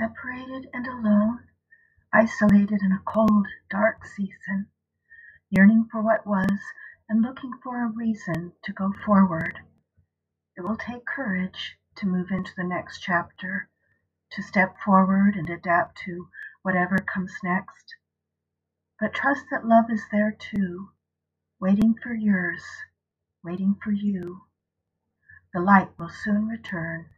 Separated and alone, Isolated in a cold, dark season, Yearning for what was, and looking for a reason To go forward. It will take courage To move into the next chapter, to step forward And adapt to whatever comes next. But trust that love is there too, Waiting for yours, waiting for you. The light will soon return.